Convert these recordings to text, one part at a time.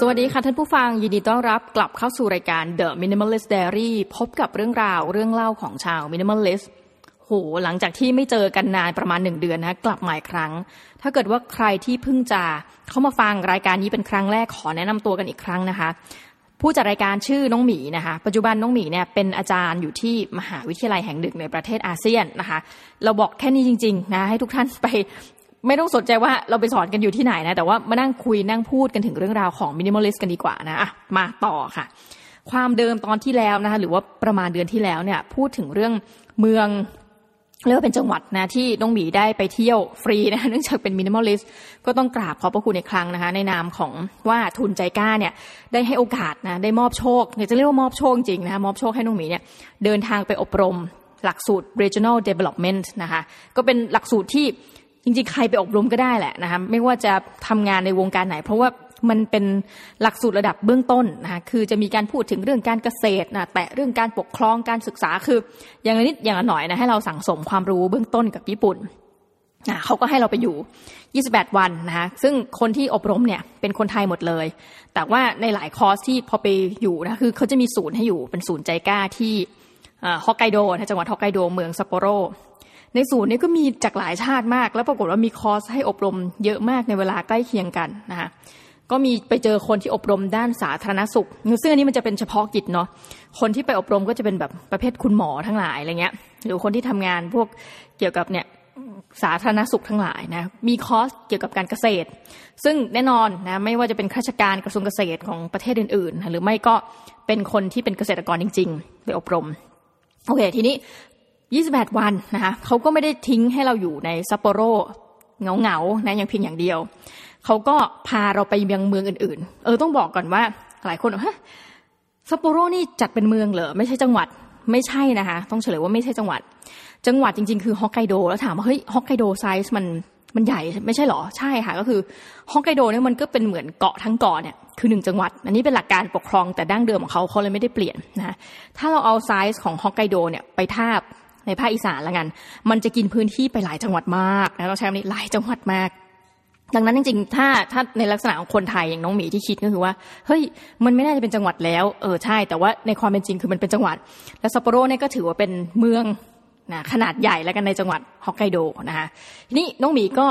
สวัสดีค่ะท่านผู้ฟังยินดีต้อนรับกลับเข้าสู่รายการ The Minimalist Diary พบกับเรื่องราวเรื่องเล่าของชาว Minimalist โหหลังจากที่ไม่เจอกันนานประมาณหนึ่งเดือนนะกลับมาอีกครั้ง ถ้าเกิดว่าใครที่เพิ่งจะเข้ามาฟังรายการนี้เป็นครั้งแรกขอแนะนำตัวกันอีกครั้งนะคะ ผู้จัดรายการชื่อน้องหมีนะคะ ปัจจุบันน้องหมีเนี่ยเป็นอาจารย์อยู่ที่มหาวิทยาลัยแห่งหนึ่งในประเทศอาเซียนนะคะ เราบอกแค่นี้จริงๆนะให้ทุกท่านไป ไม่ต้องสนใจว่าเราไปสอนกันอยู่ที่ไหนนะ แต่ว่ามานั่งคุยนั่งพูดกันถึงเรื่องราวของ minimalist กันดีกว่านะอะมาต่อค่ะ ความเดิมตอนที่แล้วนะคะหรือว่าประมาณเดือนที่แล้วเนี่ยพูดถึงเรื่องเมืองเรียกว่าเป็นจังหวัดนะที่น้องหมีได้ไปเที่ยวฟรีนะคะเนื่องจากเป็น minimalist ก็ต้องกราบขอบพระคุณในครั้งนะคะ ในนามของว่าทุนใจกล้าเนี่ยได้ให้โอกาสนะได้มอบโชคเนี่ยจะเรียกว่ามอบโชคจริงนะคะมอบโชคให้น้องหมีเนี่ยเดินทางไปอบรมหลักสูตร regional development นะคะก็เป็นหลักสูตรที่ จริงๆ ใครไปอบรมก็ได้แหละนะคะไม่ว่าจะทำงานในวงการไหน เพราะว่ามันเป็นหลักสูตรระดับเบื้องต้นนะคะคือจะมีการพูดถึงเรื่องการเกษตรนะแต่เรื่องการปกครองการศึกษาคือ อย่างนิดอย่างหน่อยนะให้เราสั่งสมความรู้เบื้องต้นกับญี่ปุ่นนะเขาก็ให้เราไปอยู่ 28 วันนะคะซึ่งคนที่อบรมเนี่ยเป็นคนไทยหมดเลย แต่ว่าในหลายคอร์สที่พอไปอยู่นะคือเขาจะมีศูนย์ให้อยู่เป็นศูนย์ใจกล้าที่ฮอกไกโดนะจังหวัดฮอกไกโดเมืองซัปโปโร ในศูนย์นี้ก็มีจากหลายชาติมาก แล้วปรากฏว่ามีคอร์สให้อบรมเยอะมากในเวลาใกล้เคียงกันนะคะก็มีไปเจอคนที่อบรมด้านสาธารณสุข ซึ่งอันนี้มันจะเป็นเฉพาะกิจเนาะคนที่ไปอบรมก็จะเป็นแบบประเภทคุณหมอทั้งหลายอะไรเงี้ย หรือคนที่ทำงานพวกเกี่ยวกับเนี่ยสาธารณสุขทั้งหลายนะมีคอร์สเกี่ยวกับการเกษตร ซึ่งแน่นอนนะไม่ว่าจะเป็นข้าราชการกระทรวงเกษตรของประเทศอื่น ๆ หรือไม่ก็เป็นคนที่เป็นเกษตรกรจริง ๆ ไปอบรมโอเคทีนี้ 28 วันนะคะเขาก็ไม่ได้ทิ้งให้เราอยู่ในซัปโปโรเหงาๆนะอย่างเพียงอย่างเดียว เขาก็พาเราไปยังเมืองอื่น ๆ เออต้องบอกก่อนว่าหลายคนฮะซัปโปโรนี่จัดเป็นเมืองเหรอไม่ใช่จังหวัดไม่ใช่นะคะต้องเฉลยว่าไม่ใช่จังหวัด จังหวัดจริง ๆ คือฮอกไกโดแล้วถามว่าเฮ้ยฮอกไกโดไซส์มันมันใหญ่ไม่ใช่หรอใช่ค่ะก็คือฮอกไกโดเนี่ยมันก็เป็นเหมือนเกาะทั้งเกาะเนี่ยคือหนึ่งจังหวัด อันนี้เป็นหลักการปกครองแต่ดั้งเดิมของเขาเขาเลยไม่ได้เปลี่ยนนะถ้าเราเอาไซส์ของฮอกไกโดเนี่ยไปทาบ ในภาคอีสานละกัน มันจะกินพื้นที่ไปหลายจังหวัดมากนะเราใช้คำนี้หลายจังหวัดมาก ดังนั้นจริงๆ ถ้าถ้าในลักษณะของคนไทยอย่างน้องหมีที่คิดก็คือว่า เฮ้ย มันไม่น่าจะเป็นจังหวัดแล้ว เออใช่ แต่ว่าในความเป็นจริงคือมันเป็นจังหวัด และซัปโปโรเนี่ยก็ถือว่าเป็นเมืองนะขนาดใหญ่แล้วกันในจังหวัดฮอกไกโดนะคะทีนี้น้องหมีก็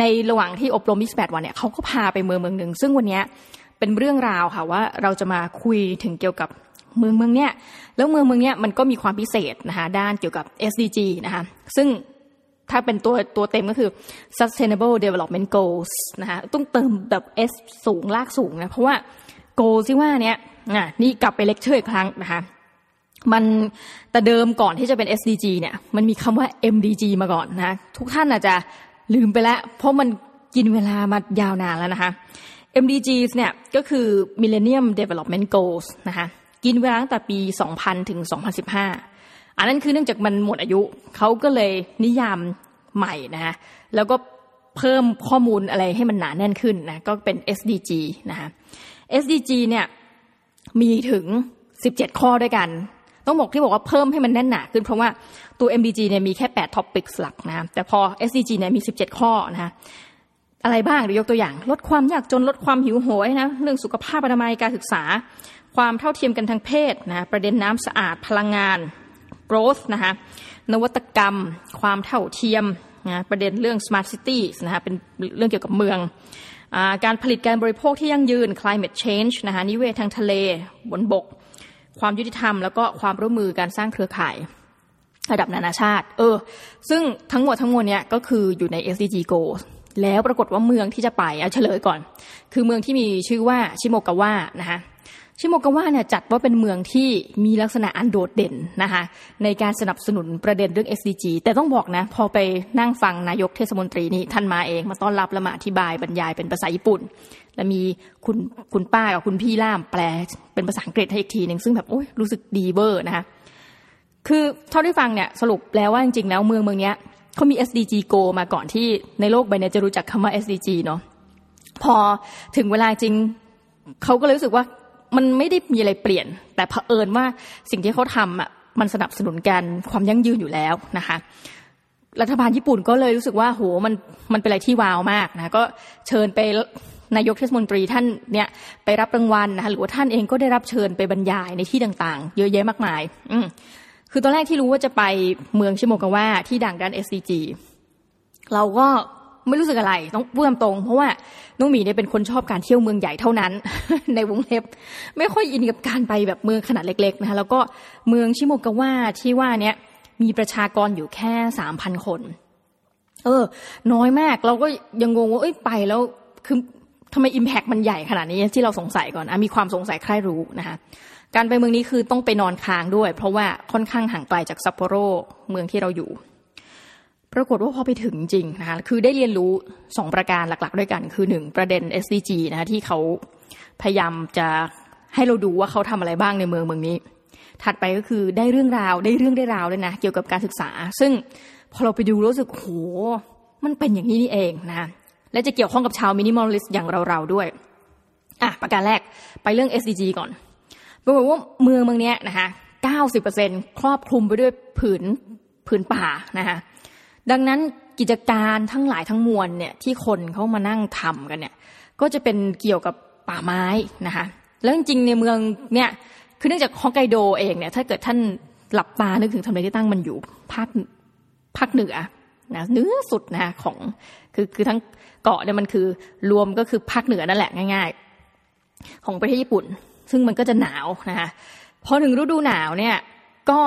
ในระหว่างที่อบรม 28 วันเนี่ยเขาก็พาไปเมืองเมืองหนึ่งซึ่งวันนี้เป็นเรื่องราวค่ะว่าเราจะมาคุยถึงเกี่ยวกับ เมืองเมืองเนี้ยแล้วเมืองเมืองเนี้ยมันก็มีความพิเศษนะคะด้านเกี่ยวกับ SDG นะคะซึ่งถ้าเป็นตัวตัวเต็มก็คือ sustainable development goals นะคะต้องเติมแบบ S สูงลากสูงนะเพราะว่า goal ที่ว่าเนี้ยนี่กลับไปเลคเชอร์อีกครั้งนะคะมันแต่เดิมก่อนที่จะเป็น SDG เนี่ยมันมีคำว่า MDG มาก่อนนะทุกท่านอาจจะลืมไปแล้ว เพราะมันกินเวลามายาวนานแล้วนะคะ MDGs เนี่ยก็คือ Millennium Development Goals นะคะ กินเวลาตั้งแต่ปี 2000 ถึง 2015 อันนั้นคือเนื่องจากมันหมดอายุ เขาก็เลยนิยามใหม่นะฮะแล้วก็เพิ่มข้อมูลอะไรให้มันหนาแน่นขึ้นนะก็เป็น SDG นะคะ SDG เนี่ยมีถึง 17 ข้อด้วยกัน ต้องบอกที่บอกว่าเพิ่มให้มันแน่นหนาขึ้นเพราะว่าตัว MDG เนี่ยมีแค่ 8 topics หลักนะแต่พอ SDG เนี่ยมี 17 ข้อนะ อะไรบ้างเดี๋ยวยกตัวอย่าง ลดความยากจนลดความหิวโหยนะเรื่องสุขภาพอนามัยการศึกษา ความเท่าเทียมกันทางเพศนะประเด็นน้ำสะอาดพลังงาน growth นะคะนวัตกรรม ความเท่าเทียมนะประเด็นเรื่อง smart cities นะคะเป็นเรื่องเกี่ยวกับเมืองอการผลิตการบริโภคที่ยั่งยืน climate change นะคะนิเวศทางทะเลบนบก ความยุติธรรม แล้วก็ความร่วมมือการสร้างเครือข่าย ระดับนานาชาติ เออ ซึ่งทั้งหมดทั้งมวลเนี้ยก็คืออยู่ใน SDG goals แล้วปรากฏว่าเมืองที่จะไปเอาเฉลยก่อน คือเมืองที่มีชื่อว่าชิโมกาวะนะคะชิโมกาวะเนี่ยจัดว่าเป็นเมืองที่มีลักษณะอันโดดเด่นนะคะในการสนับสนุนประเด็นเรื่อง SDG แต่ต้องบอกนะ พอไปนั่งฟังนายกเทศมนตรีนี่ท่านมาเองมาต้อนรับและมาอธิบายบรรยายเป็นภาษาญี่ปุ่น แล้วมีคุณคุณป้ากับคุณพี่ล่ามแปลเป็นภาษาอังกฤษให้อีกทีหนึ่งซึ่งแบบโอ้ยรู้สึกดีเวอร์นะคะคือเท่าที่ฟังเนี่ยสรุปแล้วว่าจริงๆแล้วเมืองเมืองนี้ เขามี SDG Go มาก่อนที่ในโลกใบนี้จะรู้จักคำว่า SDG เนาะพอถึงเวลาจริงเขาก็เลยรู้สึกว่ามันไม่ได้มีอะไรเปลี่ยน แต่เผอิญว่าสิ่งที่เขาทำอะมันสนับสนุนกันความยั่งยืนอยู่แล้วนะคะ รัฐบาลญี่ปุ่นก็เลยรู้สึกว่าโหมันมันเป็นอะไรที่ว้าวมากนะก็เชิญไปนายกเทศมนตรีท่านเนี่ยไปรับรางวัลนะคะหรือว่าท่านเองก็ได้รับเชิญไปบรรยายในที่ต่างๆ เยอะแยะมากมาย อื คือตอนแรกที่รู้ว่าจะไปเมืองชิโมกาวะที่ดังด้าน SDG เราก็ไม่รู้สึกอะไรต้องพูดตรง เพราะว่าน้องหมีเนี่ยเป็นคนชอบการเที่ยวเมืองใหญ่เท่านั้น ในวงเล็บไม่ค่อยอินกับการไปแบบเมืองขนาดเล็กๆนะคะแล้วก็เมืองชิโมกาวะที่ว่าเนี่ยมีประชากรอยู่แค่สามพันคน เออ น้อยมากเราก็ยังงงว่าเอ้ยไปแล้วคือทำไมอิมแพกมันใหญ่ขนาดนี้ที่เราสงสัยก่อนอมีความสงสัยใครรู้นะคะ การไปเมืองนี้คือต้องไปนอนค้างด้วย เพราะว่าค่อนข้างห่างไกลจากซัปโปโรเมืองที่เราอยู่ ปรากฏว่าพอไปถึงจริงนะคะคือได้เรียนรู้สองประการหลักๆ ด้วยกัน คือหนึ่งประเด็น SDG นะคะที่เขาพยายามจะให้เราดูว่าเขาทำอะไรบ้างในเมืองเมืองนี้ ถัดไปก็คือได้เรื่องราวได้เรื่องได้ราวเลยนะ เกี่ยวกับการศึกษา ซึ่งพอเราไปดูรู้สึกโหมันเป็นอย่างนี้นี่เองนะและจะเกี่ยวข้องกับชาว minimalist อย่างเราๆด้วยอะประการแรกไปเรื่อง SDG ก่อน ปรากฏว่าเมืองเมืองนี้นะคะ90%ครอบคลุมไปด้วยผืนผืนป่านะคะดังนั้นกิจการทั้งหลายทั้งมวลเนี่ยที่คนเขามานั่งทำกันเนี่ยก็จะเป็นเกี่ยวกับป่าไม้นะคะแล้วจริงๆในเมืองเนี่ยคือเนื่องจากฮอกไกโดเองเนี่ยถ้าเกิดท่านหลับตานึกถึงทำเลที่ตั้งมันอยู่ภาคภาคเหนือนะเนื้อสุดนะของคือคือทั้งเกาะเนี่ยมันคือรวมก็คือภาคเหนือนั่นแหละง่าย ๆ ของประเทศญี่ปุ่น ซึ่งมันก็จะหนาวนะคะพอถึงฤดูหนาวเนี่ยก็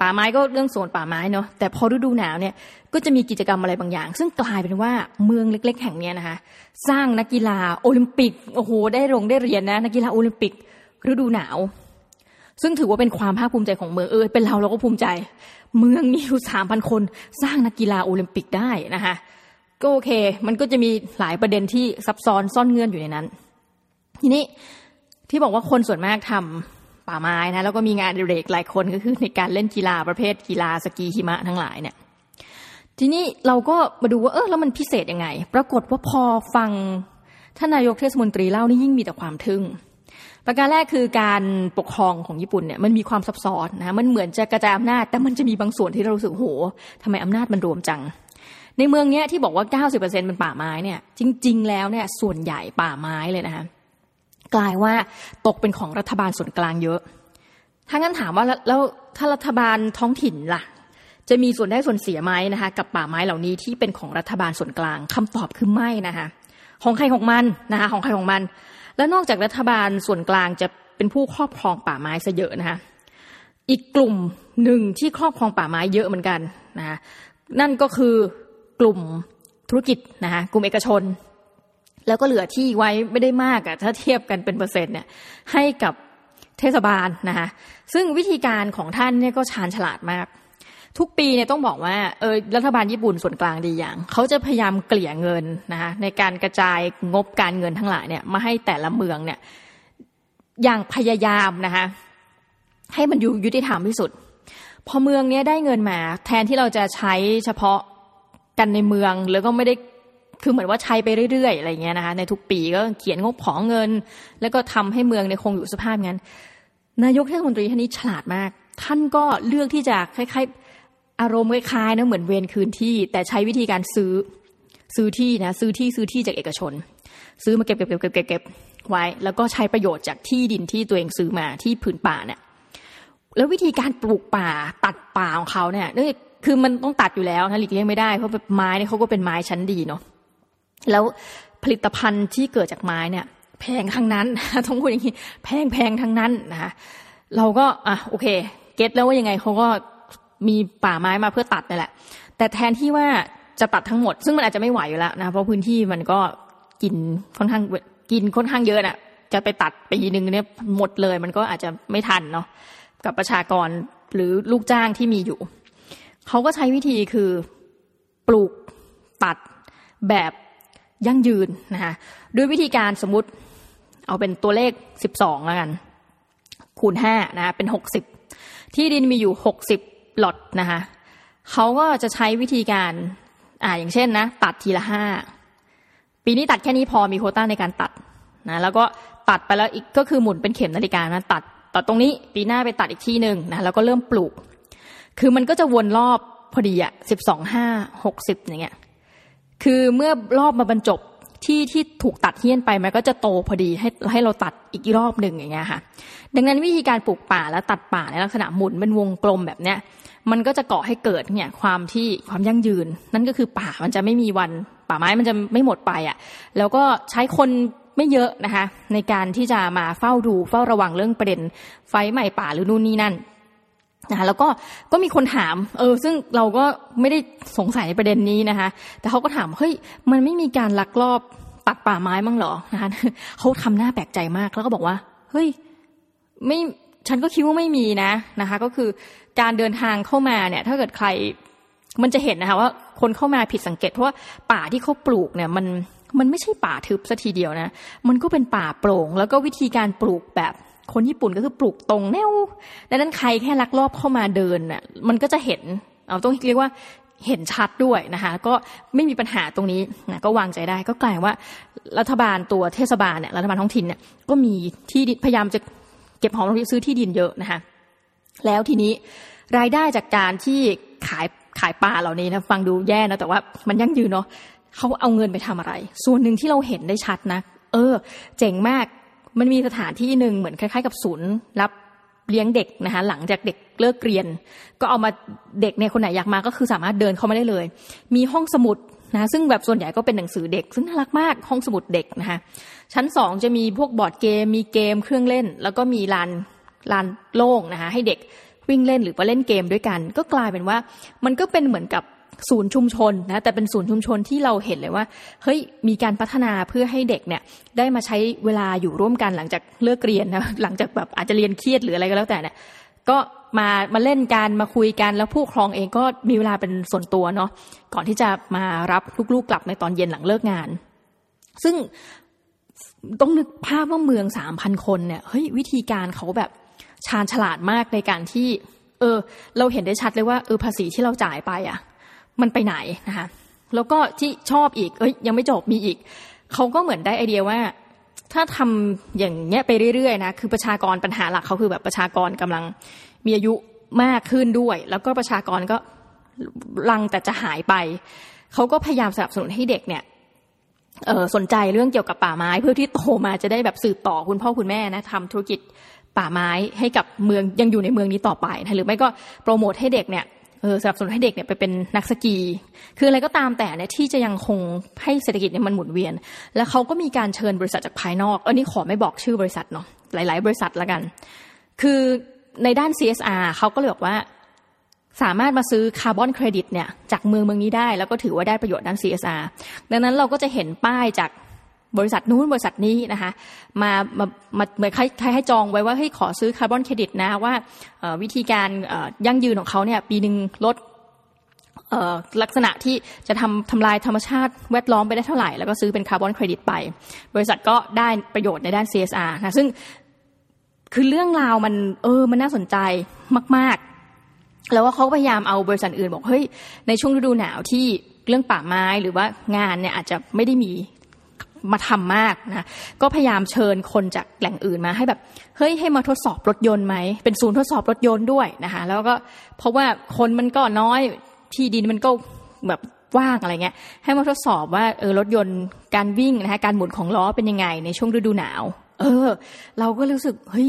ป่าไม้ก็เรื่องโซนป่าไม้เนาะแต่พอฤดูหนาวเนี่ยก็จะมีกิจกรรมอะไรบางอย่าง ซึ่งกลายเป็นว่าเมืองเล็ก ๆ แห่งนี้นะคะสร้างนักกีฬาโอลิมปิกโอ้โหได้ลงได้เรียนนะนักกีฬาโอลิมปิกฤดูหนาว ซึ่งถือว่าเป็นความภาคภูมิใจของเมืองเออเป็นเราเราก็ภูมิใจ เมืองมีอยู่สามพันคน สร้างนักกีฬาโอลิมปิกได้นะคะก็โอเค มันก็จะมีหลายประเด็นที่ซับซ้อนซ่อนเงื่อนอยู่ในนั้น ทีนี้ ที่บอกว่าคนส่วนมากทำป่าไม้นะแล้วก็มีงานเด็กหลายคนก็คือในการเล่นกีฬาประเภทกีฬาสกีหิมะทั้งหลายเนี่ยทีนี้เราก็มาดูว่าเออแล้วมันพิเศษยังไง ปรากฏว่าพอฟังท่านนายกเทศมนตรีเล่านี่ยิ่งมีแต่ความทึ่ง ประการแรกคือการปกครองของญี่ปุ่นเนี่ยมันมีความซับซ้อนนะมันเหมือนจะกระจายอำนาจ แต่มันจะมีบางส่วนที่เรารู้สึกโหทำไมอำนาจมันรวมจัง ในเมืองเนี้ยที่บอกว่า 90%เป็นป่าไม้เนี่ยจริง ๆ แล้วเนี่ยส่วนใหญ่ป่าไม้เลยนะคะ กลายว่าตกเป็นของรัฐบาลส่วนกลางเยอะ ถ้างั้นถามว่าแล้วถ้ารัฐบาลท้องถิ่นล่ะ จะมีส่วนได้ส่วนเสียไหมนะคะ กับป่าไม้เหล่านี้ที่เป็นของรัฐบาลส่วนกลางคำตอบคือไม่นะคะของใครของมันนะคะของใครของมัน แล้วนอกจากรัฐบาลส่วนกลางจะเป็นผู้ครอบครองป่าไม้ซะเยอะนะคะอีกกลุ่มหนึ่งที่ครอบครองป่าไม้เยอะเหมือนกันนะคะนั่นก็คือกลุ่มธุรกิจนะคะกลุ่มเอกชน แล้วก็เหลือที่ไว้ไม่ได้มากอะถ้าเทียบกันเป็นเปอร์เซ็นต์เนี่ยให้กับเทศบาลนะคะซึ่งวิธีการของท่านเนี่ยก็ชาญฉลาดมาก ทุกปีเนี่ยต้องบอกว่าเออรัฐบาลญี่ปุ่นส่วนกลางดีอย่าง เขาจะพยายามเกลี่ยเงินนะคะในการกระจายงบการเงินทั้งหลายเนี่ยมาให้แต่ละเมืองเนี่ยอย่างพยายามนะคะให้มันอยู่ยุติธรรมที่สุด พอเมืองเนี้ยได้เงินมา แทนที่เราจะใช้เฉพาะกันในเมืองแล้วก็ไม่ได้ คือเหมือนว่าใช้ไปเรื่อยๆอะไรเงี้ยนะคะในทุกปีก็เขียนงบของเงิน แล้วก็ทำให้เมืองในคงอยู่สภาพงั้น นายกเทศมนตรีท่านนี้ฉลาดมาก ท่านก็เลือกที่จะคล้ายๆ อารมณ์คล้ายๆนะเหมือนเวรคืนที่ แต่ใช้วิธีการซื้อซื้อที่นะซื้อที่ซื้อที่จากเอกชน ซื้อมาเก็บเก็บเก็บเก็บเก็บไว้ แล้วก็ใช้ประโยชน์จากที่ดินที่ตัวเองซื้อมาที่ผืนป่าเนี่ยแล้ววิธีการปลูกป่าตัดป่าของเขาเนี่ยนี่คือมันต้องตัดอยู่แล้วนะหลีกเลี่ยงไม่ได้เพราะไม้เนี่ยเขาก็เป็นไม้ชั้นดีเนาะ แล้วผลิตภัณฑ์ที่เกิดจากไม้เนี่ย แพงทั้งนั้นต้องพูดอย่างนี้แพงแพงทั้งนั้นนะเราก็อะโอเค เก็ตแล้วว่ายังไงเขาก็มีป่าไม้มาเพื่อตัดนี่แหละ แต่แทนที่ว่าจะตัดทั้งหมด ซึ่งมันอาจจะไม่ไหวอยู่แล้วนะเพราะพื้นที่มันก็กินค่อนข้างกินค่อนข้างเยอะน่ะ จะไปตัดปีหนึ่งเนี่ยหมดเลย มันก็อาจจะไม่ทันเนาะกับประชากรหรือลูกจ้างที่มีอยู่ เขาก็ใช้วิธีคือปลูกตัดแบบ ยั่งยืนนะคะด้วยวิธีการสมมติเอาเป็นตัวเลขสิบสองแล้วกัน คูณห้านะคะเป็นหกสิบที่ดินมีอยู่หกสิบหลอดนะคะเขาก็จะใช้วิธีการอ่าอย่างเช่นนะ ตัดทีละห้าปีนี้ตัดแค่นี้พอมีโคต้าในการตัดนะแล้วก็ตัดไปแล้วอีกก็คือหมุนเป็นเข็มนาฬิกานะตัดตัดตรงนี้ปีหน้าไปตัดอีกที่หนึ่งนะแล้วก็เริ่มปลูก คือมันก็จะวนรอบพอดีอะสิบสองห้าหกสิบอย่างเงี้ย คือเมื่อรอบมาบรรจบที่ที่ถูกตัดเฮี้ยนไปมันก็จะโตพอดีให้ให้เราตัดอีกรอบหนึ่งอย่างเงี้ยค่ะ ดังนั้นวิธีการปลูกป่าและตัดป่าในลักษณะหมุนเป็นวงกลมแบบเนี้ยมันก็จะก่อให้เกิดเนี่ยความที่ความยั่งยืน นั่นก็คือป่ามันจะไม่มีวัน ป่าไม้มันจะไม่หมดไปอะแล้วก็ใช้คนไม่เยอะนะคะในการที่จะมาเฝ้าดูเฝ้าระวังเรื่องประเด็นไฟไหม้ป่าหรือนู่นนี่นั่น นะคะแล้วก็ก็มีคนถาม เออ ซึ่งเราก็ไม่ได้สงสัยในประเด็นนี้นะคะ แต่เขาก็ถามเฮ้ยมันไม่มีการลักลอบตัดป่าไม้มั้งเหรอนะคะเขาทำหน้าแปลกใจมากแล้วก็บอกว่าเฮ้ยไม่ฉันก็คิดว่าไม่มีนะนะคะ ก็คือการเดินทางเข้ามาเนี่ย ถ้าเกิดใครมันจะเห็นนะคะว่าคนเข้ามาผิดสังเกต เพราะว่าป่าที่เขาปลูกเนี่ยมันมันไม่ใช่ป่าทึบสัทีเดียวนะ มันก็เป็นป่าโปร่ง แล้วก็วิธีการปลูกแบบ คนญี่ปุ่นก็คือปลูกตรงแนวดังนั้นใครแค่ลักลอบเข้ามาเดินน่ะมันก็จะเห็นเอาต้องเรียกว่าเห็นชัดด้วยนะคะก็ไม่มีปัญหาตรงนี้นะก็วางใจได้ก็กลายว่ารัฐบาลตัวเทศบาลเนี่ยรัฐบาลท้องถิ่นเนี่ยก็มีที่พยายามจะเก็บหอมรอมริบซื้อที่ดินเยอะนะคะแล้วทีนี้รายได้จากการที่ขายขายปลาเหล่านี้นะฟังดูแย่นะแต่ว่ามันยั่งยืนเนาะเขาเอาเงินไปทำอะไร ส่วนหนึ่งที่เราเห็นได้ชัดนะ เออ เจ๋งมาก มันมีสถานที่หนึ่งเหมือนคล้ายๆ กับศูนย์รับเลี้ยงเด็กนะคะหลังจากเด็กเลิกเรียน ก็เอามาเด็กเนี่ยคนไหนอยากมาก็คือสามารถเดินเข้ามาได้เลย มีห้องสมุดนะซึ่งแบบส่วนใหญ่ก็เป็นหนังสือเด็ก ซึ่งน่ารักมากห้องสมุดเด็กนะคะชั้นสองจะมีพวกบอร์ดเกม มีเกมเครื่องเล่น แล้วก็มีลานลานโล่งนะคะให้เด็กวิ่งเล่นหรือว่าเล่นเกมด้วยกัน ก็กลายเป็นว่ามันก็เป็นเหมือนกับ ศูนย์ชุมชนนะแต่เป็นศูนย์ชุมชนที่เราเห็นเลยว่าเฮ้ยมีการพัฒนาเพื่อให้เด็กเนี่ยได้มาใช้เวลาอยู่ร่วมกันหลังจากเลิกเรียนนะหลังจากแบบอาจจะเรียนเครียดหรืออะไรก็แล้วแต่เนี่ยก็มามาเล่นกันมาคุยกันแล้วผู้ครองเองก็มีเวลาเป็นส่วนตัวเนาะก่อนที่จะมารับลูกๆกลับในตอนเย็นหลังเลิกงาน ซึ่งต้องนึกภาพว่าเมืองสามพันคนเนี่ยเฮ้ยวิธีการเขาแบบชาญฉลาดมากในการที่ เออ เราเห็นได้ชัดเลยว่าเออภาษีที่เราจ่ายไปอะ มันไปไหนนะคะแล้วก็ที่ชอบอีกเอ้ยยังไม่จบมีอีกเขาก็เหมือนได้ไอเดียว่า ถ้าทำอย่างเงี้ยไปเรื่อยๆนะคือประชากรปัญหาหลักเขาคือแบบประชากรกำลังมีอายุมากขึ้นด้วย แล้วก็ประชากรก็ลังแต่จะหายไปเขาก็พยายามสนับสนุนให้เด็กเนี่ยสนใจเรื่องเกี่ยวกับป่าไม้ เพื่อที่โตมาจะได้แบบสืบต่อคุณพ่อคุณแม่นะทำธุรกิจป่าไม้ให้กับเมืองยังอยู่ในเมืองนี้ต่อไปนะหรือไม่ก็โปรโมทให้เด็กเนี่ย เออสนับสนุนให้เด็กเนี่ยไปเป็นนักสกี คืออะไรก็ตามแต่เนี่ยที่จะยังคงให้เศรษฐกิจเนี่ยมันหมุนเวียน แล้วเขาก็มีการเชิญบริษัทจากภายนอกอันนี้ขอไม่บอกชื่อบริษัทเนาะหลาย ๆ บริษัทละกัน คือในด้าน CSR เขาก็เลยบอกว่าสามารถมาซื้อคาร์บอนเครดิตเนี่ยจากเมืองเมืองนี้ได้ แล้วก็ถือว่าได้ประโยชน์ด้าน CSR ดังนั้นเราก็จะเห็นป้ายจาก บริษัทนู้นบริษัทนี้นะคะมามามาเหมือนใครใครให้จองไว้ว่าให้ขอซื้อคาร์บอนเครดิตนะว่าวิธีการยั่งยืนของเขาเนี่ยปีหนึ่งลดลักษณะที่จะทำทำลายธรรมชาติแวดล้อมไปได้เท่าไหร่ แล้วก็ซื้อเป็นคาร์บอนเครดิตไป บริษัทก็ได้ประโยชน์ในด้าน CSR นะซึ่งคือเรื่องราวมันเออมันน่าสนใจมาก ๆ แล้วว่าเขาพยายามเอาบริษัทอื่นบอกเฮ้ยในช่วงฤดูหนาวที่เรื่องป่าไม้หรือว่างานเนี่ยอาจจะไม่ได้มี มาทำมากนะก็พยายามเชิญคนจากแหล่งอื่นมาให้แบบเฮ้ยให้มาทดสอบรถยนต์ไหมเป็นศูนย์ทดสอบรถยนต์ด้วยนะคะแล้วก็เพราะว่าคนมันก็น้อยที่ดินมันก็แบบว่างอะไรเงี้ยให้มาทดสอบว่าเออรถยนต์การวิ่งนะคะการหมุนของล้อเป็นยังไงในช่วงฤดูหนาว เออ เราก็รู้สึกเฮ้ย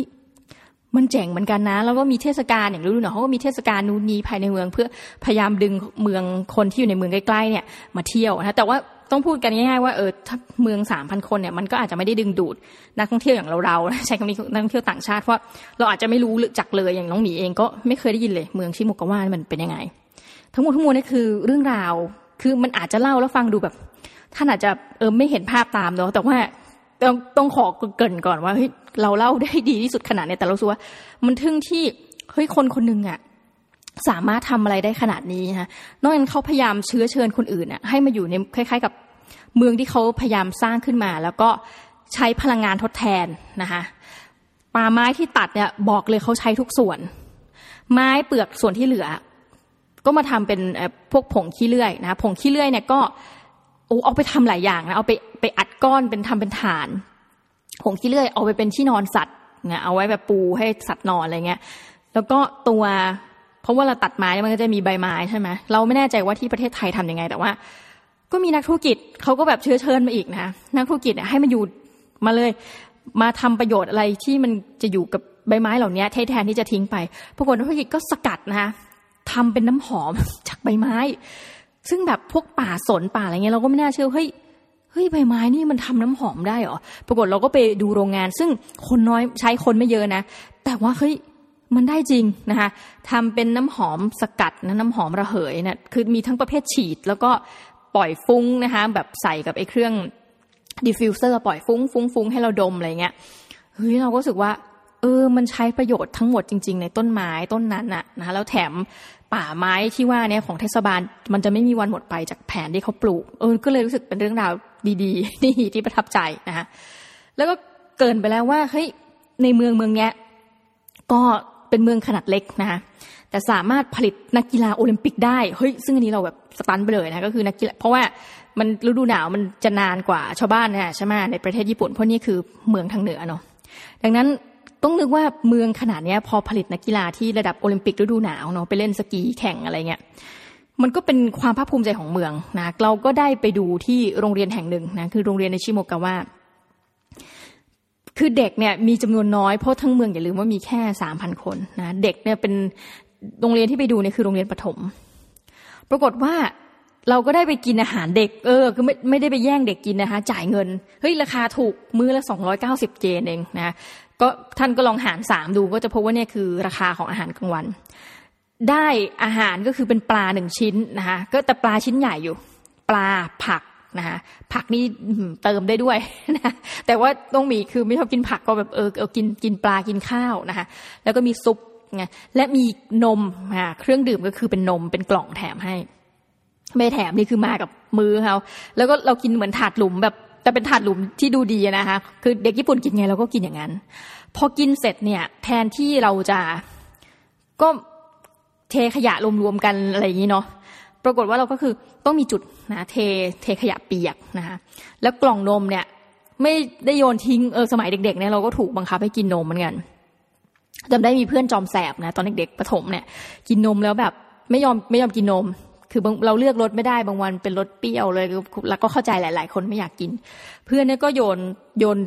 มันเจ๋งเหมือนกันนะ แล้วก็มีเทศกาลอย่างฤดูหนาวเขาก็มีเทศกาลนู้นนี้ภายในเมือง เพื่อพยายามดึงเมืองคนที่อยู่ในเมืองใกล้ๆเนี่ยมาเที่ยวนะแต่ว่า ต้องพูดกันง่ายๆว่าเออถ้าเมืองสามพันคนเนี่ยมันก็อาจจะไม่ได้ดึงดูดนักท่องเที่ยวอย่างเราๆใช้คำนี้นักท่องเที่ยวต่างชาติเพราะเราอาจจะไม่รู้จักเลยอย่างน้องหมีเองก็ไม่เคยได้ยินเลย เมืองชิมุกะวามันเป็นยังไง ทั้งหมดทั้งมวลนี่คือเรื่องราวคือมันอาจจะเล่าแล้วฟังดูแบบท่านอาจจะเออไม่เห็นภาพตามเนาะแต่ว่าต้องต้องขอเกินก่อนว่าเฮ้ยเราเล่าได้ดีที่สุดขนาดเนี้แต่เราสูว่า มันทึ่งที่เฮ้ยคนคนหนึ่งอะสามารถทำอะไรได้ขนาดนี้ฮะนอกจากเขาพยายามเชื้อเชิญคนอื่นอะให้มาอยู่ในคล้ายๆ กับ เมืองที่เขาพยายามสร้างขึ้นมา แล้วก็ใช้พลังงานทดแทนนะคะป่าไม้ที่ตัดเนี่ยบอกเลยเขาใช้ทุกส่วน ไม้เปลือกส่วนที่เหลือ ก็มาทำเป็นพวกผงขี้เลื่อยนะผงขี้เลื่อยเนี่ยก็เอาไปทำหลายอย่างนะเอาไปไปอัดก้อนเป็นทำเป็นฐาน ผงขี้เลื่อยเอาไปเป็นที่นอนสัตว์เนี่ยเอาไว้แบบปูให้สัตว์นอนอะไรเงี้ย แล้วก็ตัวเพราะว่าเราตัดไม้มันก็จะมีใบไม้ใช่ไหมเราไม่แน่ใจว่าที่ประเทศไทยทํำยังไง แต่ว่า ก็มีนักธุรกิจเขาก็แบบเชื้อเชิญมาอีกนะนักธุรกิจให้มาอยู่มาเลย มาทำประโยชน์อะไรที่มันจะอยู่กับใบไม้เหล่านี้แทนที่จะทิ้งไปปรากฏนักธุรกิจก็สกัดนะคะทำเป็นน้ำหอมจากใบไม้ ซึ่งแบบพวกป่าสนป่าอะไรเงี้ยเราก็ไม่น่าเชื่อเฮ้ยเฮ้ยใบไม้นี่มันทำน้ำหอมได้เหรอ ปรากฏเราก็ไปดูโรงงาน ซึ่งคนน้อยใช้คนไม่เยอะนะ แต่ว่าเฮ้ยมันได้จริงนะคะทำเป็นน้ำหอมสกัดนะน้ำหอมระเหยเนะี่ยคือมีทั้งประเภทฉีด แล้วก็ ปล่อยฟุ้งนะคะ แบบใส่กับไอ้เครื่อง diffuser ปล่อยฟุ้งฟุ้งฟุ้งให้เราดมอะไรเงี้ยเฮ้ยเราก็รู้สึกว่า เออ มันใช้ประโยชน์ทั้งหมดจริง ๆ ในต้นไม้ต้นนั้นน่ะนะคะแล้วแถมป่าไม้ที่ว่าเนี่ยของเทศบาล มันจะไม่มีวันหมดไปจากแผนที่เขาปลูก เออ ก็เลยรู้สึกเป็นเรื่องราวดีๆนี่ที่ประทับใจนะคะแล้วก็เกินไปแล้วว่าเฮ้ยในเมืองเมืองเนี้ยก็เป็นเมืองขนาดเล็กนะคะ แต่สามารถผลิตนักกีฬาโอลิมปิกได้เฮ้ยซึ่งอันนี้เราแบบสตันไปเลยนะก็คือนักกีฬาเพราะว่ามันฤดูหนาวมันจะนานกว่าชาวบ้านนะใช่ไหมในประเทศญี่ปุ่นเพราะนี่คือเมืองทางเหนือเนาะดังนั้นต้องนึกว่าเมืองขนาดนี้พอผลิตนักกีฬาที่ระดับโอลิมปิกฤดูหนาวเนาะไปเล่นสกีแข่งอะไรเงี้ยมันก็เป็นความภาคภูมิใจของเมืองนะเราก็ได้ไปดูที่โรงเรียนแห่งหนึ่งนะคือโรงเรียนในชิโมกาวะคือเด็กเนี่ยมีจำนวนน้อยเพราะทั้งเมืองอย่าลืมว่ามีแค่สามพันคนนะเด็กเนี่ยเป็น โรงเรียนที่ไปดูเนี่ยคือโรงเรียนประถม ปรากฏว่าเราก็ได้ไปกินอาหารเด็ก เออ คือไม่ไม่ได้ไปแย่งเด็กกินนะคะ จ่ายเงิน เฮ้ย ราคาถูกมื้อละสองร้อยเก้าสิบเจนเองนะ ก็ท่านก็ลองหารสามดูก็จะพบว่าเนี่ยคือราคาของอาหารกลางวัน ได้อาหารก็คือเป็นปลาหนึ่งชิ้นนะคะ ก็แต่ปลาชิ้นใหญ่อยู่ ปลาผักนะคะผักนี่เติมได้ด้วยนะแต่ว่าต้องมีคือไม่ชอบกินผักก็แบบเออเออกินกินปลากินข้าวนะคะ แล้วก็มีซุป ไงและมีนมเครื่องดื่มก็คือเป็นนมเป็นกล่องแถมให้ ไม่แถมนี่คือมากับมือเขาแล้วก็เรากินเหมือนถาดหลุมแบบ แต่เป็นถาดหลุมที่ดูดีนะคะคือเด็กญี่ปุ่นกินไงเราก็กินอย่างนั้น พอกินเสร็จเนี่ย แทนที่เราจะก็เทขยะรวมๆกันอะไรอย่างนี้เนาะปรากฏว่าเราก็คือต้องมีจุดนะเทเทขยะเปียกนะคะแล้วกล่องนมเนี่ย ไม่ได้โยนทิ้งเออสมัยเด็กๆเนี่ยเราก็ถูกบังคับให้กินนมเหมือนกัน จำได้มีเพื่อนจอมแสบนะตอนเด็กๆประถมเนี่ย กินนมแล้วแบบไม่ยอมไม่ยอมกินนม คือเราเลือกรสไม่ได้บางวันเป็นรสเปรี้ยวเลยแล้วก็เข้าใจหลาย ๆ คนไม่อยากกิน เพื่อนเนี่ยก็โยนโยน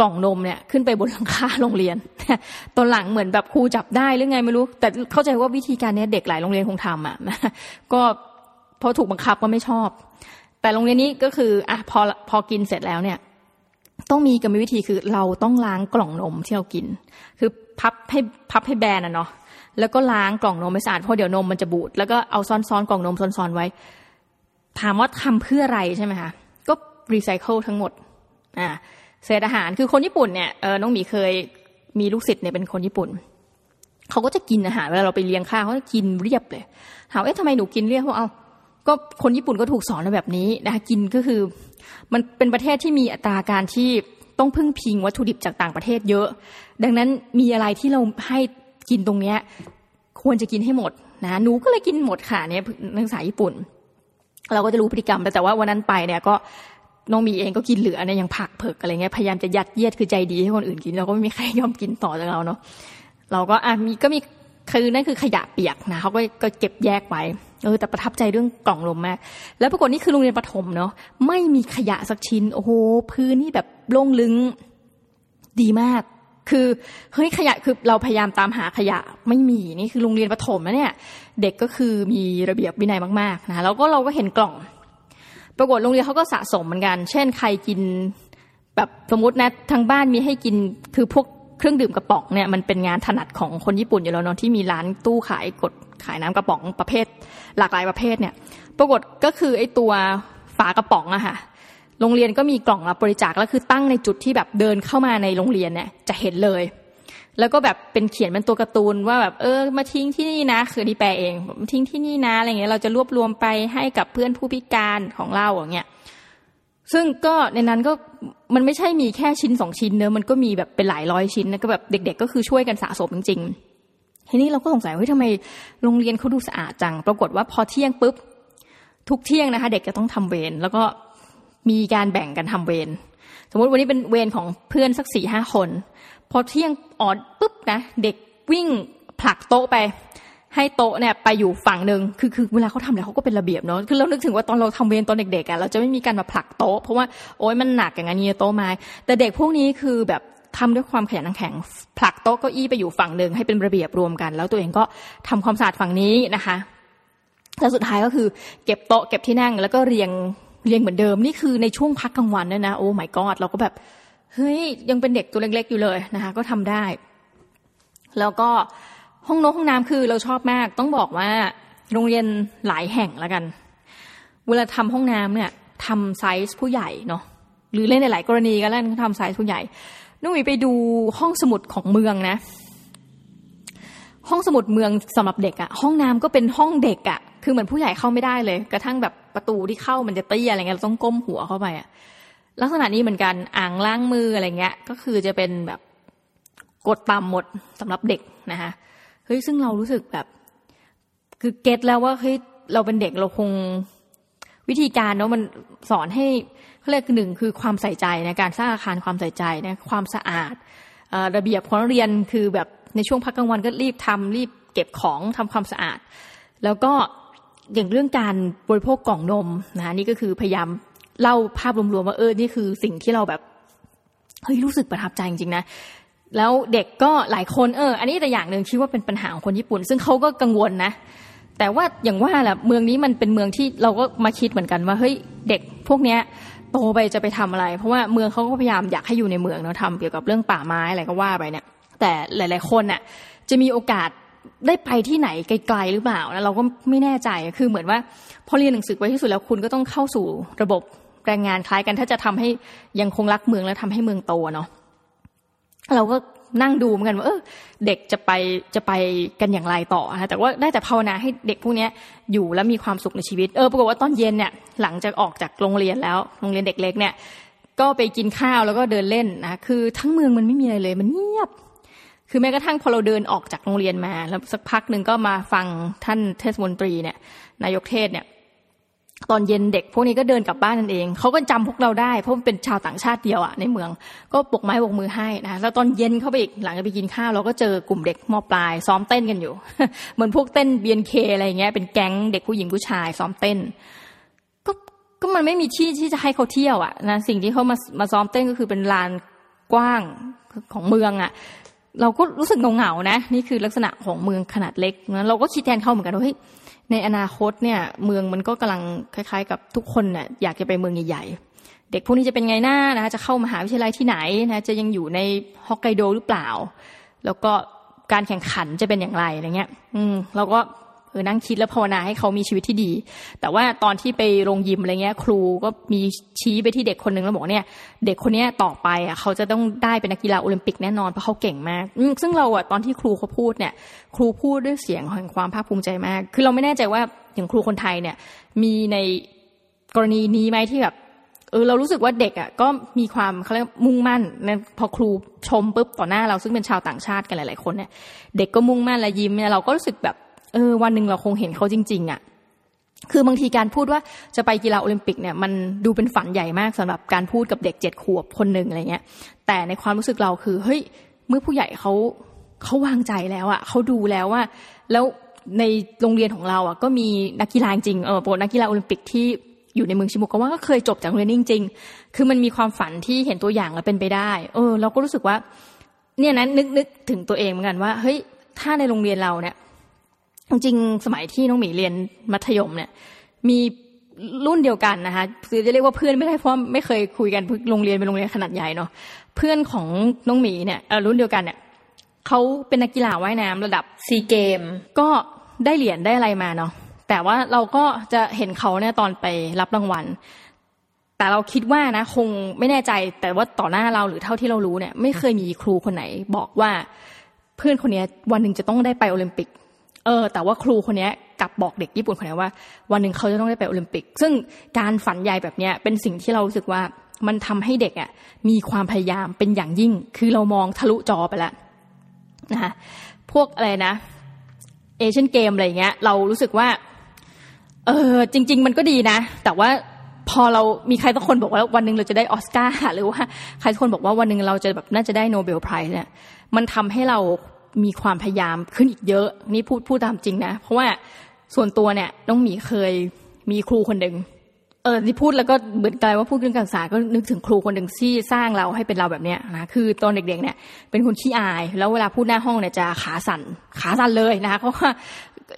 กล่องนมเนี่ยขึ้นไปบนหลังคาโรงเรียนตอนหลังเหมือนแบบครูจับได้หรือไงไม่รู้ แต่เข้าใจว่าวิธีการนี้เด็กหลายโรงเรียนคงทำอะก็พอถูกบังคับก็ไม่ชอบ แต่โรงเรียนนี้ก็คืออะพอพอกินเสร็จแล้วเนี่ย ต้องมีกรรมวิธีคือเราต้องล้างกล่องนมที่เรากิน คือ พับให้พับให้แบนอะเนาะแล้วก็ล้างกล่องนมไม่สะอาดเพราะเดี๋ยวนมมันจะบูดแล้วก็เอาซ้อนๆกล่องนมซ้อนๆไว้ ถามว่าทำเพื่ออะไรใช่ไหมคะก็รีไซเคิลทั้งหมดอ่าเศษอาหารคือคนญี่ปุ่นเนี่ยเออน้องหมีเคยมีลูกศิษย์เนี่ยเป็นคนญี่ปุ่นเขาก็จะกินอาหารเวลาเราไปเลี้ยงข้าวเขาจะกินเรียบเลยถามเอ๊ะทำไมหนูกินเรียบเพราะเอาก็คนญี่ปุ่นก็ถูกสอนแบบนี้นะคะกินก็คือ มันเป็นประเทศที่มีอัตราการที่ ต้องพึ่งพิงวัตถุดิบจากต่างประเทศเยอะ ดังนั้นมีอะไรที่เราให้กินตรงเนี้ยควรจะกินให้หมดนะหนูก็เลยกินหมดค่ะเนี่ยนักศึกษาญี่ปุ่น เราก็จะรู้พฤติกรรมแต่ว่าวันนั้นไปเนี่ยก็น้องมีเองก็กินเหลือเนี่ยยังผักเผือกอะไรเงี้ยพยายามจะยัดเยียดคือใจดีให้คนอื่นกินเราก็ไม่มีใครยอมกินต่อจากเราเนาะเราก็อะมีก็มีคือนั่นคือขยะเปียกนะเขาก็ก็เก็บแยกไว้เออแต่ประทับใจเรื่องกล่องลมมาก แล้วปรากฏนี่คือโรงเรียนประถมเนาะไม่มีขยะสักชิ้นโอ้โหพื้นนี่แบบ โล่งลึงดีมาก คือเฮ้ยขยะคือเราพยายามตามหาขยะไม่มีนี่คือโรงเรียนประถมนะเนี่ยเด็กก็คือมีระเบียบวินัยมากๆนะแล้วก็เราก็เห็นกล่อง ปรากฏโรงเรียนเขาก็สะสมเหมือนกัน เช่น ใครกินแบบสมมตินะทางบ้านมีให้กินคือพวกเครื่องดื่มกระป๋องเนี่ยมันเป็นงานถนัดของคนญี่ปุ่นอยู่แล้วเนาะที่มีร้านตู้ขายกดขายน้ำกระป๋องประเภท หลากหลายประเภทเนี่ย ปรากฏก็คือไอ้ตัวฝากระป๋องอะค่ะ โรงเรียนก็มีกล่องรับบริจาคแล้วคือตั้งในจุดที่แบบเดินเข้ามาในโรงเรียนเนี่ยจะเห็นเลย แล้วก็แบบเป็นเขียนเป็นตัวการ์ตูนว่าแบบเออมาทิ้งที่นี่นะ คือที่แปลเองทิ้งที่นี่นะอะไรเงี้ยเราจะรวบรวมไปให้กับเพื่อนผู้พิการของเราอย่างเงี้ยซึ่งก็ในนั้นก็มันไม่ใช่มีแค่ชิ้นสองชิ้นเนอะมันก็มีแบบเป็นหลายร้อยชิ้นนะก็แบบเด็ก ๆ ก็คือช่วยกันสะสมจริงๆทีนี้เราก็สงสัยว่าทำไมโรงเรียนเขาดูสะอาดจัง ปรากฏว่าพอเที่ยงปุ๊บทุกเที่ยงนะคะ เด็กจะต้องทำเวรแล้วก็ มีการแบ่งกันทำเวรสมมติวันนี้เป็นเวรของเพื่อนสักสี่ห้าคนพอเที่ยงออดปุ๊บนะเด็กวิ่งผลักโต๊ะไป ให้โต๊ะเนี่ยไปอยู่ฝั่งหนึ่งคือคือเวลาเขาทำอะไรเขาก็เป็นระเบียบเนาะคือเรานึกถึงว่าตอนเราทำเวรตอนเด็กๆอะเราจะไม่มีการมาผลักโต๊ะเพราะว่าโอ๊ยมันหนักอย่างนี้โต๊ะไม้แต่เด็กพวกนี้คือแบบทำด้วยความขยันขันแข็ง ผลักโต๊ะเก้าอี้ไปอยู่ฝั่งหนึ่งให้เป็นระเบียบรวมกัน แล้วตัวเองก็ทำความสะอาดฝั่งนี้นะคะแล้วสุดท้ายก็คือเก็บโต๊ะเก็บที่นั่งแล้วก็เรียง เรียงเหมือนเดิมนี่คือในช่วงพักกลางวันเนี่ยนะโอ้ไม่กอดเราก็แบบเฮ้ยยังเป็นเด็กตัวเล็กๆอยู่เลยนะคะ ก็ทำได้ แล้วก็ห้องน้ำห้องน้ำคือเราชอบมาก ต้องบอกว่าโรงเรียนหลายแห่งแล้วกัน เวลาทำห้องน้ำเนี่ยทำไซส์ผู้ใหญ่เนาะหรือเล่นในหลายกรณีก็เล่นทำไซส์ผู้ใหญ่นุ่มไปดูห้องสมุดของเมืองนะ ห้องสมุดเมืองสำหรับเด็กอะห้องน้ำก็เป็นห้องเด็กอะ คือเหมือนผู้ใหญ่เข้าไม่ได้เลย กระทั่งแบบประตูที่เข้ามันจะเตี้ยอะไรเงี้ยเราต้องก้มหัวเข้าไปอะลักษณะนี้เหมือนกันอ่างล้างมืออะไรเงี้ย ก็คือจะเป็นแบบกดต่ำหมดสำหรับเด็กนะคะเฮ้ยซึ่งเรารู้สึกแบบ คือเก็ตแล้วว่าเฮ้ยเราเป็นเด็กเราคงวิธีการเนาะมันสอนให้เขาเรียกหนึ่งคือความใส่ใจในการสร้างอาคารความใส่ใจนะความสะอาดระเบียบของเรียนคือแบบในช่วงพักกลางวันก็รีบทำรีบเก็บของทำความสะอาด แล้วก็ อย่างเรื่องการบริโภคกล่องนมนะนี่ก็คือพยายามเล่าภาพรวมๆว่าเออนี่คือสิ่งที่เราแบบเฮ้ยรู้สึกประทับใจจริงๆนะแล้วเด็กก็หลายคนเออ อันนี้แต่อย่างหนึ่งคิดว่าเป็นปัญหาของคนญี่ปุ่น ซึ่งเขาก็กังวลนะ แต่ว่าอย่างว่าแหละเมืองนี้มันเป็นเมืองที่เราก็มาคิดเหมือนกันว่าเฮ้ยเด็กพวกเนี้ยโตไปจะไปทำอะไร เพราะว่าเมืองเขาก็พยายามอยากให้อยู่ในเมืองเนาะทำเกี่ยวกับเรื่องป่าไม้อะไรก็ว่าไปเนี่ย แต่หลาย ๆ คนน่ะจะมีโอกาส ได้ไปที่ไหนไกลๆหรือเปล่านะเราก็ไม่แน่ใจคือเหมือนว่า พอเรียนหนังสือไว้ที่สุดแล้วคุณก็ต้องเข้าสู่ระบบแรงงานคล้ายกัน ถ้าจะทำให้ยังคงรักเมืองและทำให้เมืองโตเนาะเราก็นั่งดูเหมือนกันว่าเออเด็กจะไปจะไปกันอย่างไรต่อฮะแต่ว่าได้แต่ภาวนาให้เด็กพวกนี้อยู่แล้วมีความสุขในชีวิตเออปรากฏว่าตอนเย็นเนี่ยหลังจากออกจากโรงเรียนแล้วโรงเรียนเด็กเล็กเนี่ย ก็ไปกินข้าวแล้วก็เดินเล่นนะคือทั้งเมืองมันไม่มีอะไรเลย มันเงียบ คือแม้กระทั่งพอเราเดินออกจากโรงเรียนมา แล้วสักพักหนึ่งก็มาฟังท่านเทศมนตรีเนี่ย นายกเทศเนี่ย ตอนเย็นเด็ก พวกนี้ก็เดินกลับบ้านนั่นเองเขาก็จำพวกเราได้เพราะเป็นชาวต่างชาติเดียวอะในเมือง ก็ปกไม้ปกมือให้นะแล้วตอนเย็นเข้าไปอีกหลังจากไปกินข้าวเราก็เจอกลุ่มเด็กมอปลาย ซ้อมเต้นกันอยู่ เหมือนพวกเต้นเบียนเคอะไรเงี้ยเป็นแก๊งเด็กผู้หญิงผู้ชาย ซ้อมเต้นก็ก็มันไม่มีที่ที่จะให้เขาเที่ยวอะนะสิ่งที่เขามามาซ้อมเต้นก็คือเป็นลานกว้างของเมืองอะ เราก็รู้สึกเงาๆนะ นี่คือลักษณะของเมืองขนาดเล็กนะเราก็คิดแทนเขาเหมือนกันว่าเฮ้ยในอนาคตเนี่ย เมืองมันก็กำลังคล้ายๆ กับทุกคนเนี่ยอยากจะไปเมืองใหญ่ๆเด็กพวกนี้จะเป็นไงหน้านะจะเข้ามหาวิทยาลัยที่ไหนนะจะยังอยู่ในฮอกไกโดหรือเปล่า แล้วก็การแข่งขันจะเป็นอย่างไรอะไรเงี้ย อืม เราก็ เออนั่งคิดแล้วภาวนาให้เขามีชีวิตที่ดี แต่ว่าตอนที่ไปโรงยิมอะไรเงี้ย ครูก็มีชี้ไปที่เด็กคนหนึ่งแล้วบอกเนี่ยเด็กคนนี้ต่อไปอะเขาจะต้องได้เป็นนักกีฬาโอลิมปิกแน่นอนเพราะเขาเก่งมากซึ่งเราอะตอนที่ครูเขาพูดเนี่ย ครูพูดด้วยเสียงแห่งความภาคภูมิใจมาก คือเราไม่แน่ใจว่าอย่างครูคนไทยเนี่ย มีในกรณีนี้ไหมที่แบบเออเรารู้สึกว่าเด็กอะก็มีความเขาเรียกมุ่งมั่นนพอครูชมปุ๊บต่อหน้าเราซึ่งเป็นชาวต่างชาติกันหลาย ๆ คนเนี่ย เด็กก็มุ่งมั่นและยิ้มเนี่ยเราก็รู้สึกแบบ เออวันหนึ่งเราคงเห็นเขาจริง ๆอะ่ะคือบางทีการพูดว่าจะไปกีฬาโอลิมปิกเนี่ยมันดูเป็นฝันใหญ่มากสำหรับการพูดกับเด็กเจ็ดขวบคนหนึ่งอะไรเงี้ย แต่ในความรู้สึกเราคือเฮ้ยเมื่อผู้ใหญ่เขาเขาวางใจแล้วอะ่ะเขาดูแล้วว่า แล้วในโรงเรียนของเราอะก็มีนักกีฬาจริงเออโปรนักกีฬาโอลิมปิกที่อยู่ในเมืองชิมุกว่าก็เคยจบจากโรงเรียนจริง ๆ คือมันมีความฝันที่เห็นตัวอย่างแล้วเป็นไปได้ เออ เราก็รู้สึกว่า เนี่ยนั้นนึกนึกถึงตัวเองเหมือนกันว่าเฮ้ยถ้าในโรงเรียนเราเนี่ย จริงสมัยที่น้องหมีเรียนมัธยมเนี่ย มีรุ่นเดียวกันนะคะคือจะเรียกว่าเพื่อนไม่ได้เพราะไม่เคยคุยกันโรงเรียนเป็นโรงเรียนขนาดใหญ่เนาะเพื่อนของน้องหมีเนี่ยรุ่นเดียวกันเนี่ยเขาเป็นนักกีฬาว่ายน้ำระดับซีเกม ก็ได้เหรียญได้อะไรมาเนาะแต่ว่าเราก็จะเห็นเขาเนี่ยตอนไปรับรางวัล แต่เราคิดว่านะคงไม่แน่ใจแต่ว่าต่อหน้าเราหรือเท่าที่เรารู้เนี่ย ไม่เคยมีครูคนไหน บอกว่าเพื่อนคนนี้วันหนึ่งจะต้องได้ไปโอลิมปิก เออแต่ว่าครูคนนี้กลับบอกเด็กญี่ปุ่นคนนี้ว่า วันหนึ่งเขาจะต้องได้ไปโอลิมปิก ซึ่งการฝันใหญ่แบบนี้เป็นสิ่งที่เรารู้สึกว่ามันทำให้เด็กอะมีความพยายามเป็นอย่างยิ่ง คือเรามองทะลุจอไปแล้วนะคะพวกอะไรนะเอเชียนเกมอะไรเงี้ย เรารู้สึกว่า เออจริง ๆ มันก็ดีนะ แต่ว่าพอเรามีใครสักคนบอกว่าวันหนึ่งเราจะได้ออสการ์หรือว่าใครสักคนบอกว่าวันหนึ่งเราจะแบบน่าจะได้โนเบลไพรส์เนี่ยมันทำให้เรา มีความพยายามขึ้นอีกเยอะ นี่พูดพูดตามจริงนะ เพราะว่าส่วนตัวเนี่ยน้องหมีเคยมีครูคนหนึ่งเออที่พูดแล้วก็เหมือนกลายว่าพูดเรื่องการศึกษาก็นึกถึงครูคนหนึ่งที่สร้างเราให้เป็นเราแบบเนี้ยนะคือตอนเด็กๆเนี่ยเป็นคนขี้อาย แล้วเวลาพูดหน้าห้องเนี่ยจะขาสั่นขาสั่นเลยนะคะเพราะว่า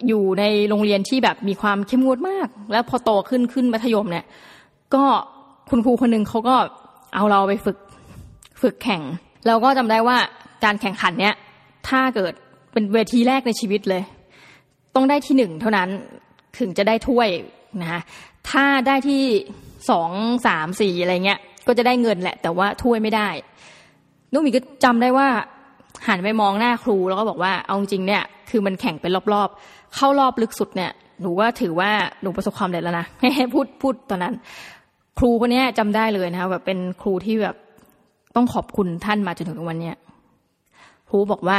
อยู่ในโรงเรียนที่แบบมีความเข้มงวดมาก แล้วพอโตขึ้นขึ้นมัธยมเนี่ย ก็คุณครูคนหนึ่งเขาก็เอาเราไปฝึกฝึกแข่ง เราก็จำได้ว่าการแข่งขันเนี้ย ถ้าเกิดเป็นเวทีแรกในชีวิตเลย ต้องได้ที่หนึ่งเท่านั้นถึงจะได้ถ้วยนะคะถ้าได้ที่สองสามสี่อะไรเงี้ย ก็จะได้เงินแหละ แต่ว่าถ้วยไม่ได้นุ้มีก็จำได้ว่าหันไปมองหน้าครูแล้วก็บอกว่าเอาจริงเนี่ย คือมันแข่งเป็นรอบๆ เข้ารอบลึกสุดเนี่ยหนูว่าถือว่าหนูประสบความสำเร็จแล้วนะให้พูดพูดตอนนั้น ครูคนนี้จำได้เลยนะคะแบบเป็นครูที่แบบต้องขอบคุณท่านมาจนถึงวันเนี้ย ครูบอกว่า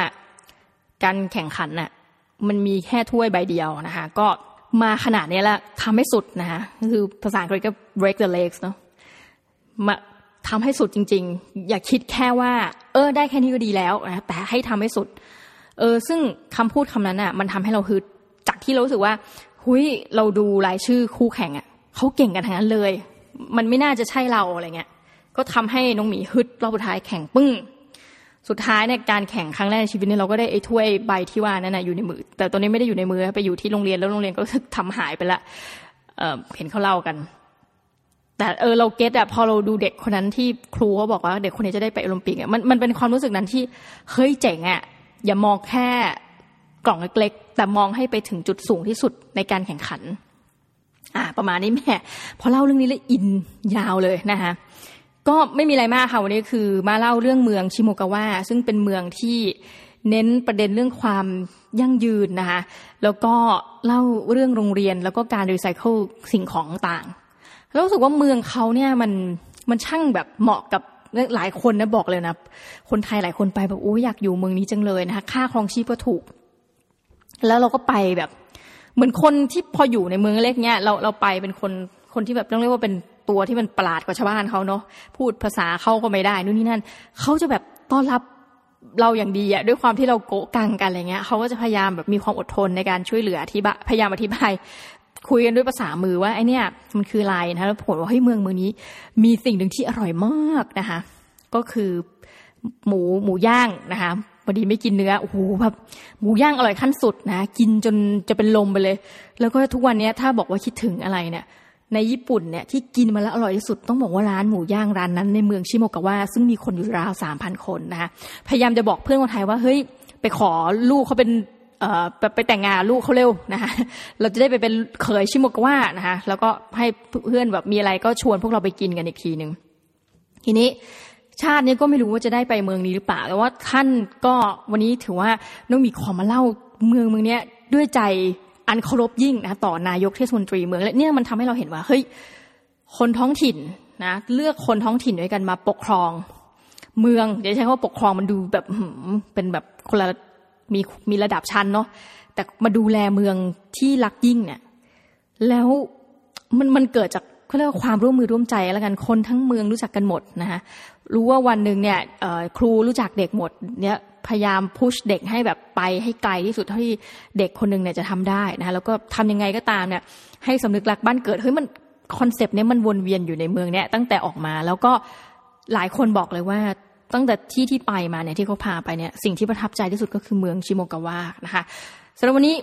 การแข่งขันน่ะมันมีแค่ถ้วยใบเดียวนะคะ ก็มาขนาดนี้แล้วทำให้สุดนะคะคือภาษาอังกฤษก็ break the legs เนาะมาทำให้สุดจริง ๆ อย่าคิดแค่ว่า เออ ได้แค่นี้ก็ดีแล้วนะแต่ให้ทำให้สุด เออ ซึ่งคำพูดคำนั้นอะ มันทำให้เราคือจากที่เรารู้สึกว่าหุยเราดูรายชื่อคู่แข่งอะเขาเก่งกันทั้งนั้นเลย มันไม่น่าจะใช่เราอะไรเงี้ยก็ทำให้น้องหมีฮึดรอบสุดท้ายแข่งปึ้ง สุดท้ายในการแข่งครั้งแรกในชีวิตนี้เราก็ได้ไอ้ถ้วยใบที่ว่านั่นนะอยู่ในมือ แต่ตัวนี้ไม่ได้อยู่ในมือไปอยู่ที่โรงเรียนแล้วโรงเรียนก็ทำหายไปละเเห็นเขาเล่ากัน แต่เออเราเก็ตอะพอเราดูเด็กคนนั้นที่ครูเขาบอกว่าเด็กคนนี้จะได้ไปโอลิมปิกอะมันมันเป็นความรู้สึกนั้นที่เฮ้ยเจ๋งอะอย่ามองแค่กล่องเล็กๆ แต่มองให้ไปถึงจุดสูงที่สุดในการแข่งขัน อ่า ประมาณนี้แม่พอเล่าเรื่องนี้แล้วอินยาวเลยนะคะ ก็ไม่มีอะไรมากค่ะวันนี้คือมาเล่าเรื่องเมืองชิโมกาวะซึ่งเป็นเมืองที่เน้นประเด็นเรื่องความยั่งยืนนะคะแล้วก็เล่าเรื่องโรงเรียนแล้วก็การรีไซเคิลสิ่งของต่างแล้วรู้สึกว่าเมืองเขาเนี่ยมันมันช่างแบบเหมาะกับหลายคนนะบอกเลยนะคนไทยหลายคนไปแบบโอ้อยากอยู่เมืองนี้จังเลยนะคะค่าครองชีพก็ถูก แล้วเราก็ไปแบบ เหมือนคนที่พออยู่ในเมืองเล็กเนี้ยเราเราไปเป็นคนคนที่แบบต้องเรียกว่าเป็น ตัวที่มันประหลาดกว่าชาวบ้านเขาเนาะพูดภาษาเขาก็ไม่ได้นู่นนี่นั่นเขาจะแบบต้อนรับเราอย่างดีอะด้วยความที่เราโกะกังกันอะไรเงี้ยเขาก็จะพยายามแบบมีความอดทนในการช่วยเหลือที่พยายามอธิบายคุยกันด้วยภาษามือว่าไอเนี้ยมันคืออะไรนะแล้วผลว่าเฮ้ยเมืองเมืองนี้ มีสิ่งหนึ่งที่อร่อยมากนะคะ ก็คือหมูหมูย่างนะคะพอดีไม่กินเนื้อโอ้โหแบบหมูย่างอร่อยขั้นสุดนะ กินจนจะเป็นลมไปเลย แล้วก็ทุกวันนี้ถ้าบอกว่าคิดถึงอะไรเนี่ย ในญี่ปุ่นเนี่ยที่กินมาแล้วอร่อยที่สุดต้องบอกว่าร้านหมูย่างร้านนั้นในเมืองชิโมกาวะซึ่งมีคนอยู่ราวสามพันคนนะคะพยายามจะบอกเพื่อนคนไทยว่าเฮ้ยไปขอลูกเขาเป็นไปแต่งงานลูกเขาเร็วนะคะเราจะได้ไปเป็นเคยชิโมกาวะนะคะแล้วก็ให้เพื่อนแบบมีอะไรก็ชวนพวกเราไปกินกันอีกทีหนึ่งทีนี้ชาตินี้ก็ไม่รู้ว่าจะได้ไปเมืองนี้หรือเปล่า แต่ว่าท่านก็วันนี้ถือว่าต้องมีความมาเล่าเมืองเมืองนี้ด้วยใจ อันเคารพยิ่งนะต่อนายกเทศมนตรีเมืองและเนี่ยมันทำให้เราเห็นว่าเฮ้ยคนท้องถิ่นนะเลือกคนท้องถิ่นด้วยกันมาปกครอง เมืองเดี๋ยวใช้คำว่าปกครองมันดูแบบเป็นแบบคนละมีมีระดับชั้นเนาะแต่มาดูแลเมืองที่รักยิ่งเนี่ยแล้วมันมันเกิดจาก เขาเรียกว่าความร่วมมือร่วมใจแล้วกันคนทั้งเมืองรู้จักกันหมดนะคะรู้ว่าวันหนึ่งเนี่ยครูรู้จักเด็กหมดเนี่ยพยายามพุชเด็กให้แบบไปให้ไกลที่สุดเท่าที่เด็กคนหนึ่งเนี่ยจะทำได้นะคะแล้วก็ทำยังไงก็ตามเนี่ยให้สำนึกรักบ้านเกิดเฮ้ยมันconcept เนี้ยมันวนเวียนอยู่ในเมืองเนี้ยตั้งแต่ออกมาแล้วก็หลายคนบอกเลยว่าตั้งแต่ที่ที่ไปมาเนี่ยที่เขาพาไปเนี่ยสิ่งที่ประทับใจที่สุดก็คือเมืองชิโมกาวะนะคะสำหรับวันนี้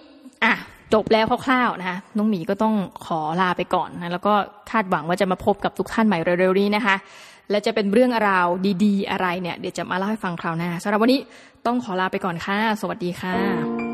อะ จบแล้วคร่าวๆนะคะน้องหมีก็ต้องขอลาไปก่อนนะแล้วก็คาดหวังว่าจะมาพบกับทุกท่านใหม่เร็วๆนี้นะคะ และจะเป็นเรื่องราวดีๆ อะไรเนี่ยเดี๋ยวจะมาเล่าให้ฟังคราวหน้าสำหรับวันนี้ต้องขอลาไปก่อนค่ะ สวัสดีค่ะ